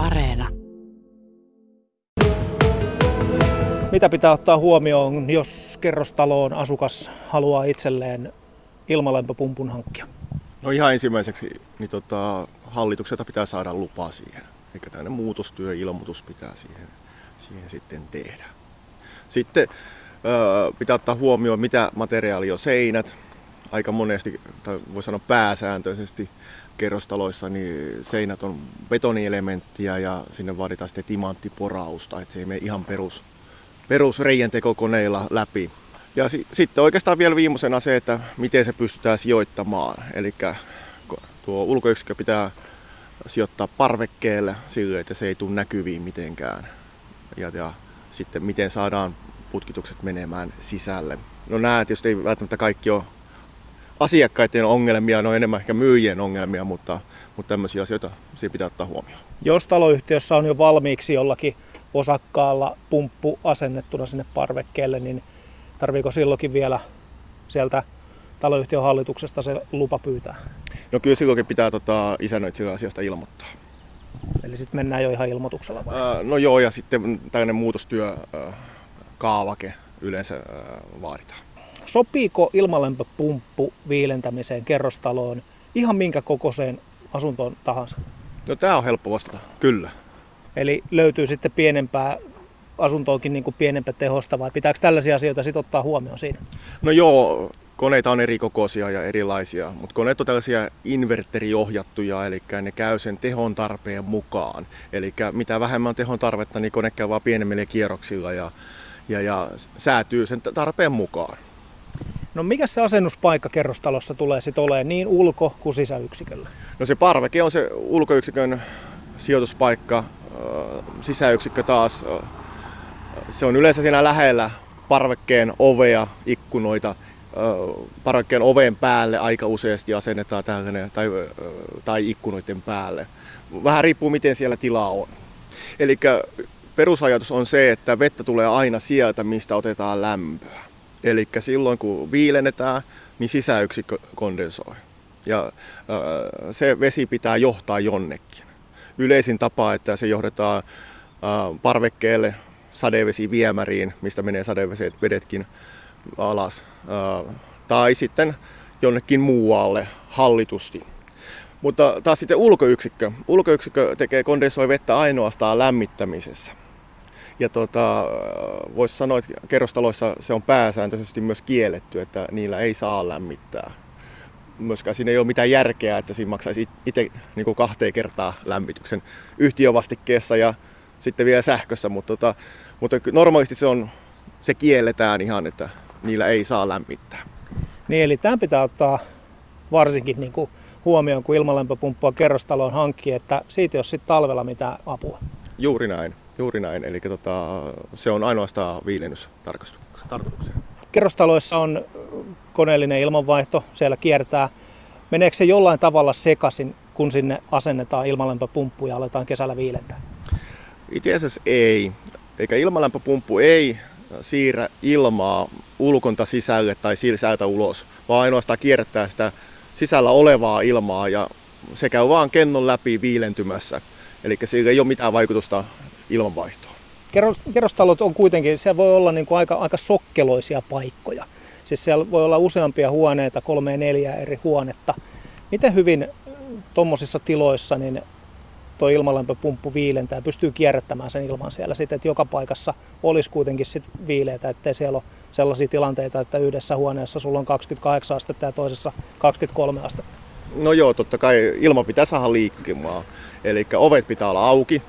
Areena. Mitä pitää ottaa huomioon, jos kerrostaloon asukas haluaa itselleen ilmalämpöpumpun hankkia? No ihan ensimmäiseksi niin tota, hallitukselta pitää saada lupa siihen. Eikä tämmöinen muutostyöilmoitus pitää siihen, siihen sitten tehdä. Sitten ö, pitää ottaa huomioon, mitä materiaali on seinät. Aika monesti, tai voi sanoa pääsääntöisesti, kerrostaloissa niin seinät on betonielementtiä ja sinne vaaditaan sitten timanttiporausta, että se ei mene ihan perus, perus tekokoneilla läpi. Ja si- sitten oikeastaan vielä viimeisenä se, että miten se pystytään sijoittamaan. Eli tuo ulkoyksikkö pitää sijoittaa parvekkeelle sille, että se ei tule näkyviin mitenkään. Ja, ja sitten miten saadaan putkitukset menemään sisälle. No nämä tietysti ei välttämättä kaikki ole asiakkaiden ongelmia, ne on enemmän ehkä myyjien ongelmia, mutta, mutta tämmöisiä asioita siihen pitää ottaa huomioon. Jos taloyhtiössä on jo valmiiksi jollakin osakkaalla pumppu asennettuna sinne parvekkeelle, niin tarviiko silloinkin vielä sieltä taloyhtiön hallituksesta se lupa pyytää? No kyllä silloinkin pitää tota, isännöitsijä asiasta ilmoittaa. Eli sitten mennään jo ihan ilmoituksella vai? Ää, no joo, ja sitten tällainen muutostyö ää, kaavake yleensä ää, vaaditaan. Sopiiko ilmalämpöpumppu viilentämiseen kerrostaloon ihan minkä kokoiseen asuntoon tahansa? No tämä on helppo vastata, kyllä. Eli löytyy sitten pienempää asuntoonkin niin kuin pienempää tehosta vai pitääkö tällaisia asioita sitten ottaa huomioon siinä? No joo, koneita on eri kokoisia ja erilaisia, mutta koneet on tällaisia inverteriohjattuja, eli ne käy sen tehon tarpeen mukaan. Eli mitä vähemmän tehon tarvetta, niin kone käy vaan pienemmillä kierroksilla ja, ja, ja säätyy sen tarpeen mukaan. No mikä se asennuspaikka kerrostalossa tulee sitten olemaan niin ulko- kuin sisäyksiköllä? No se parveke on se ulkoyksikön sijoituspaikka, sisäyksikkö taas, se on yleensä siinä lähellä parvekkeen ovea, ikkunoita, parvekkeen oven päälle aika useasti asennetaan tällainen, tai, tai ikkunoiden päälle. Vähän riippuu miten siellä tilaa on. Eli perusajatus on se, että vettä tulee aina sieltä, mistä otetaan lämpöä. Eli silloin kun viilennetään, niin sisäyksikkö kondensoi. Ja se vesi pitää johtaa jonnekin. Yleisin tapa, että se johdetaan parvekkeelle sadevesi viemäriin, mistä menee sadeveset vedetkin alas. Tai sitten jonnekin muualle hallitusti. Mutta taas sitten ulkoyksikkö. Ulkoyksikkö tekee kondensoi vettä ainoastaan lämmittämisessä. Ja tota, voisi sanoa, että kerrostaloissa se on pääsääntöisesti myös kielletty, että niillä ei saa lämmittää. Myöskään siinä ei ole mitään järkeä, että siinä maksaisi itse niin kahteen kertaa lämmityksen yhtiövastikkeessa ja sitten vielä sähkössä, mutta, tota, mutta normaalisti se, on, se kielletään ihan, että niillä ei saa lämmittää. Niin, eli tämä pitää ottaa varsinkin niin kuin huomioon, kun ilmalämpöpumppua kerrostaloon hankkii, että siitä ei ole sitten talvella mitään apua. Juuri näin. Juuri näin, eli tota, se on ainoastaan viilennystarkoitukseen. Kerrostaloissa on koneellinen ilmanvaihto, siellä kiertää. Meneekö se jollain tavalla sekaisin, kun sinne asennetaan ilmalämpöpumppu ja aletaan kesällä viilentää? Itse asiassa ei. Eikä ilmalämpöpumppu ei siirrä ilmaa ulkonta sisälle tai sisältä ulos, vaan ainoastaan kierrättää sitä sisällä olevaa ilmaa ja se käy vaan kennon läpi viilentymässä. Eli sillä ei ole mitään vaikutusta ilmanvaihtoon. Kerrostalot on kuitenkin, se voi olla niin kuin aika, aika sokkeloisia paikkoja. Siis siellä voi olla useampia huoneita, kolme neljä eri huonetta. Miten hyvin tuommoisissa tiloissa niin tuo ilmalämpöpumppu viilentää pystyy kierrättämään sen ilman siellä sitten, että joka paikassa olisi kuitenkin sit viileitä, ettei siellä ole sellaisia tilanteita, että yhdessä huoneessa sulla on 28 astetta ja toisessa 23 astetta. No joo, totta kai ilma pitää saada liikkumaan. Eli ovet pitää olla auki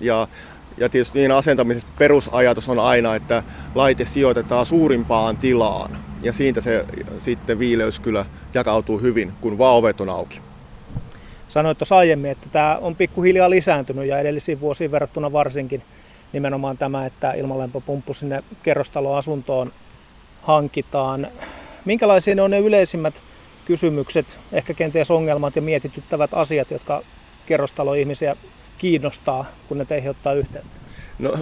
ja ja tietysti niin asentamisessa perusajatus on aina, että laite sijoitetaan suurimpaan tilaan. Ja siitä se sitten viileys kyllä jakautuu hyvin, kun vaan ovet on auki. Sanoit tuossa aiemmin, että tämä on pikkuhiljaa lisääntynyt ja edellisiin vuosiin verrattuna varsinkin nimenomaan tämä, että ilmalämpöpumppu sinne kerrostaloasuntoon hankitaan. Minkälaisia ne on ne yleisimmät kysymykset, ehkä kenties ongelmat ja mietityttävät asiat, jotka kerrostaloihmisiä kiinnostaa, kun ne teihin ottaa yhteyttä? No,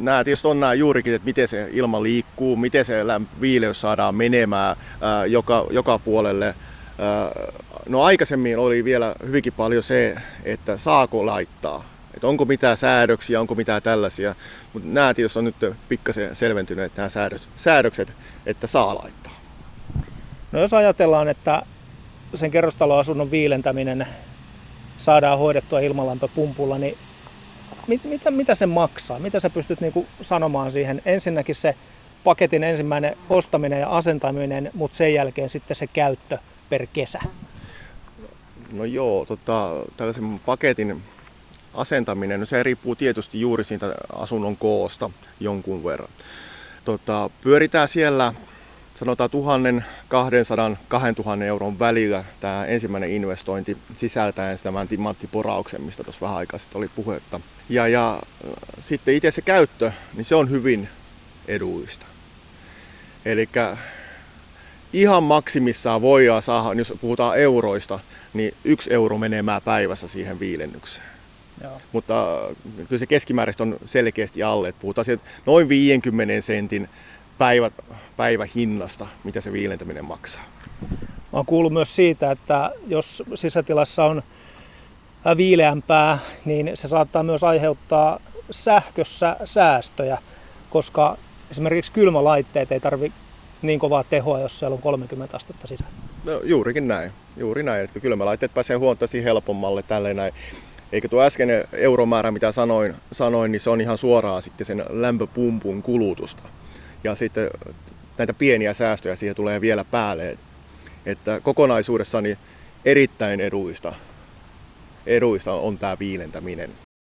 nämä tietysti on nämä juurikin, että miten se ilma liikkuu, miten se viileys saadaan menemään ää, joka, joka puolelle. Ää, no aikaisemmin oli vielä hyvinkin paljon se, että saako laittaa Että onko mitään säädöksiä, onko mitään tällaisia. Mutta nämä tietysti on nyt pikkasen selventyneet nämä säädökset, että saa laittaa. No jos ajatellaan, että sen kerrostaloasunnon viilentäminen saadaan hoidettua ilmalämpöpumpulla, niin mit, mitä, mitä se maksaa? Mitä sä pystyt niin sanomaan siihen? Ensinnäkin se paketin ensimmäinen ostaminen ja asentaminen, mutta sen jälkeen sitten se käyttö per kesä. No joo, tota, tällaisen paketin asentaminen, no se riippuu tietysti juuri siitä asunnon koosta jonkun verran. Tota, pyöritään siellä sanotaan 1200-2000 euron välillä tämä ensimmäinen investointi sisältäen tämän timanttiporauksen, mistä tuossa vähän aikaa sitten oli puhetta. Ja, ja äh, sitten itse se käyttö, niin se on hyvin edullista. Eli ihan maksimissaan voidaan saada, jos puhutaan euroista, niin yksi euro menemään päivässä siihen viilennykseen. Joo. Mutta äh, kyllä se keskimääräistä on selkeästi alle. Että puhutaan sieltä noin 50 sentin päivä, päivähinnasta, mitä se viilentäminen maksaa. Mä oon kuullut myös siitä, että jos sisätilassa on viileämpää, niin se saattaa myös aiheuttaa sähkössä säästöjä, koska esimerkiksi kylmälaitteet ei tarvi niin kovaa tehoa, jos siellä on 30 astetta sisällä. No juurikin näin. Juuri näin, että kylmälaitteet pääsee huomattavasti helpommalle tälleen näin. Eikä tuo äskeinen euromäärä, mitä sanoin, sanoin, niin se on ihan suoraan sitten sen lämpöpumpun kulutusta ja sitten näitä pieniä säästöjä siihen tulee vielä päälle. Että kokonaisuudessaan niin erittäin eduista, eduista on tämä viilentäminen.